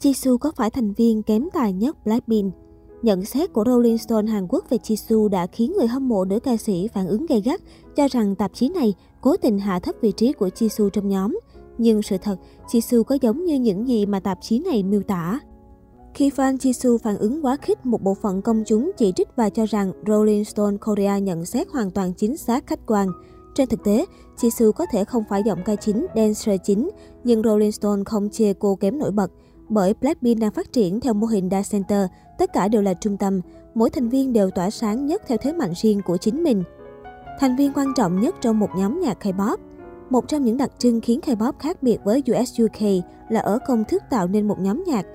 Jisoo có phải thành viên kém tài nhất Blackpink? Nhận xét của Rolling Stone Hàn Quốc về Jisoo đã khiến người hâm mộ nữ ca sĩ phản ứng gay gắt, cho rằng tạp chí này cố tình hạ thấp vị trí của Jisoo trong nhóm. Nhưng sự thật, Jisoo có giống như những gì mà tạp chí này miêu tả. Khi fan Jisoo phản ứng quá khích, một bộ phận công chúng chỉ trích và cho rằng Rolling Stone Korea nhận xét hoàn toàn chính xác khách quan. Trên thực tế, Jisoo có thể không phải giọng ca chính, dancer chính, nhưng Rolling Stone không chê cô kém nổi bật. Bởi Blackpink đang phát triển theo mô hình đa center, tất cả đều là trung tâm, mỗi thành viên đều tỏa sáng nhất theo thế mạnh riêng của chính mình. Thành viên quan trọng nhất trong một nhóm nhạc K-pop. Một trong những đặc trưng khiến K-pop khác biệt với US UK là ở công thức tạo nên một nhóm nhạc.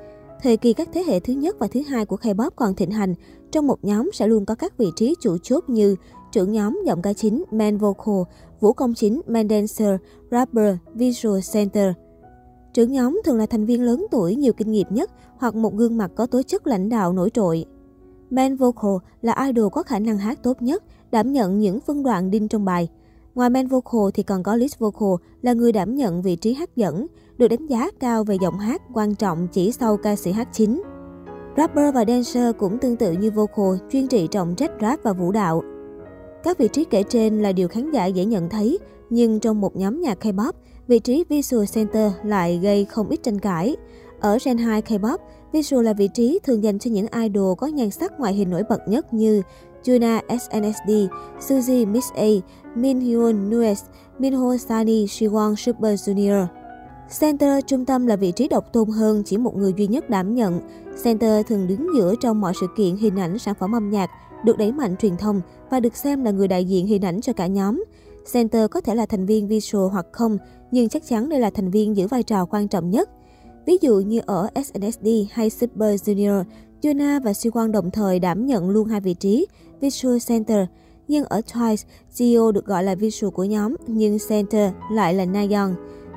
Thời kỳ các thế hệ thứ nhất và thứ hai của K-pop còn thịnh hành, trong một nhóm sẽ luôn có các vị trí chủ chốt như trưởng nhóm giọng ca chính, main vocal, vũ công chính, main dancer, rapper, visual center – Trưởng nhóm thường là thành viên lớn tuổi nhiều kinh nghiệm nhất hoặc một gương mặt có tố chất lãnh đạo nổi trội. Man vocal là idol có khả năng hát tốt nhất, đảm nhận những phân đoạn đinh trong bài. Ngoài man vocal thì còn có lead vocal là người đảm nhận vị trí hát dẫn, được đánh giá cao về giọng hát quan trọng chỉ sau ca sĩ hát chính. Rapper và dancer cũng tương tự như vocal, chuyên trị trọng trách rap và vũ đạo. Các vị trí kể trên là điều khán giả dễ nhận thấy, nhưng trong một nhóm nhạc K-pop, vị trí Visual Center lại gây không ít tranh cãi. Ở Gen 2 K-pop, Visual là vị trí thường dành cho những idol có nhan sắc ngoại hình nổi bật nhất như Juna SNSD, Suzy Miss A, Min Hyun Nues, Minho Sunny, Siwon Super Junior. Center trung tâm là vị trí độc tôn hơn, chỉ một người duy nhất đảm nhận. Center thường đứng giữa trong mọi sự kiện hình ảnh sản phẩm âm nhạc, được đẩy mạnh truyền thông và được xem là người đại diện hình ảnh cho cả nhóm. Center có thể là thành viên visual hoặc không, nhưng chắc chắn đây là thành viên giữ vai trò quan trọng nhất. Ví dụ như ở SNSD hay Super Junior, Yuna và Siwon đồng thời đảm nhận luôn hai vị trí Visual Center. Nhưng ở Twice, CEO được gọi là visual của nhóm, nhưng center lại là Nayeon.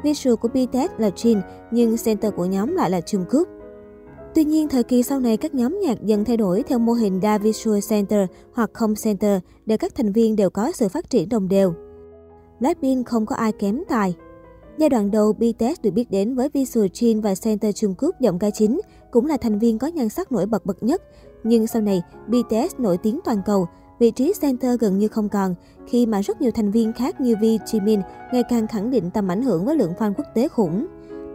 Visual của BTS là Jin, nhưng center của nhóm lại là Jungkook. Tuy nhiên, thời kỳ sau này các nhóm nhạc dần thay đổi theo mô hình đa visual center hoặc không center để các thành viên đều có sự phát triển đồng đều. Blackpink không có ai kém tài. Giai đoạn đầu, BTS được biết đến với visual Jin và center Trung Quốc giọng ca chính, cũng là thành viên có nhan sắc nổi bật bậc nhất. Nhưng sau này, BTS nổi tiếng toàn cầu, vị trí center gần như không còn, khi mà rất nhiều thành viên khác như V, Jimin ngày càng khẳng định tầm ảnh hưởng với lượng fan quốc tế khủng.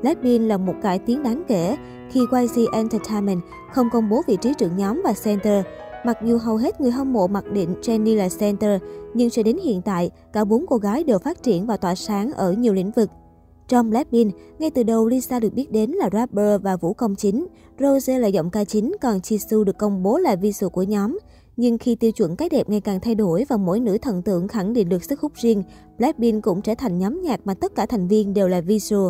Blackpink là một cải tiến đáng kể khi YG Entertainment không công bố vị trí trưởng nhóm và center. Mặc dù hầu hết người hâm mộ mặc định Jennie là center, nhưng cho đến hiện tại, cả bốn cô gái đều phát triển và tỏa sáng ở nhiều lĩnh vực. Trong Blackpink, ngay từ đầu Lisa được biết đến là rapper và vũ công chính, Rose là giọng ca chính, còn Jisoo được công bố là visual của nhóm. Nhưng khi tiêu chuẩn cái đẹp ngày càng thay đổi và mỗi nữ thần tượng khẳng định được sức hút riêng, Blackpink cũng trở thành nhóm nhạc mà tất cả thành viên đều là visual.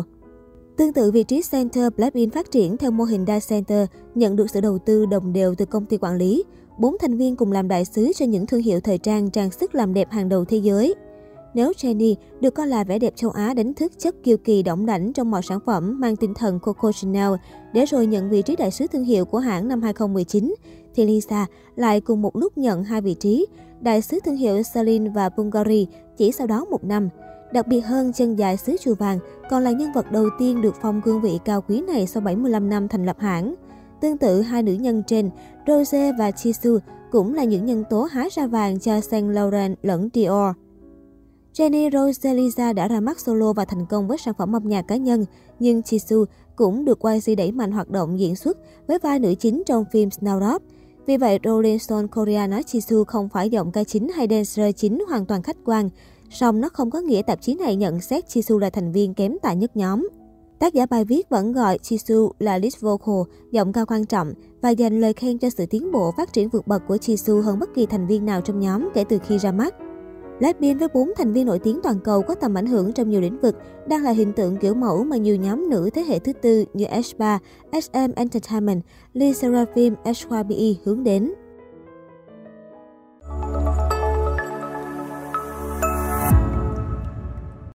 Tương tự vị trí center, Blackpink phát triển theo mô hình đa center, nhận được sự đầu tư đồng đều từ công ty quản lý. Bốn thành viên cùng làm đại sứ cho những thương hiệu thời trang trang sức làm đẹp hàng đầu thế giới. Nếu Jenny được coi là vẻ đẹp châu Á đánh thức chất kiêu kỳ động đảnh trong mọi sản phẩm mang tinh thần Coco Chanel, để rồi nhận vị trí đại sứ thương hiệu của hãng năm 2019, thì Lisa lại cùng một lúc nhận hai vị trí, đại sứ thương hiệu Celine và Bulgari chỉ sau đó một năm. Đặc biệt hơn, chân dài xứ chùa vàng còn là nhân vật đầu tiên được phong cương vị cao quý này sau 75 năm thành lập hãng. Tương tự hai nữ nhân trên, Rose và Jisoo cũng là những nhân tố hái ra vàng cho Saint Laurent lẫn Dior. Jenny Rose Lisa đã ra mắt solo và thành công với sản phẩm âm nhạc cá nhân, nhưng Jisoo cũng được YG đẩy mạnh hoạt động diễn xuất với vai nữ chính trong phim Snowdrop. Vì vậy, Rolling Stone Korea nói Jisoo không phải giọng ca chính hay dancer chính hoàn toàn khách quan, song nó không có nghĩa tạp chí này nhận xét Jisoo là thành viên kém tài nhất nhóm. Tác giả bài viết vẫn gọi Jisoo là lead vocal, giọng ca quan trọng và dành lời khen cho sự tiến bộ phát triển vượt bậc của Jisoo hơn bất kỳ thành viên nào trong nhóm kể từ khi ra mắt. Blackpink với 4 thành viên nổi tiếng toàn cầu có tầm ảnh hưởng trong nhiều lĩnh vực, đang là hình tượng kiểu mẫu mà nhiều nhóm nữ thế hệ thứ tư như S3, SM Entertainment, Lee Seraphim, SYBE hướng đến.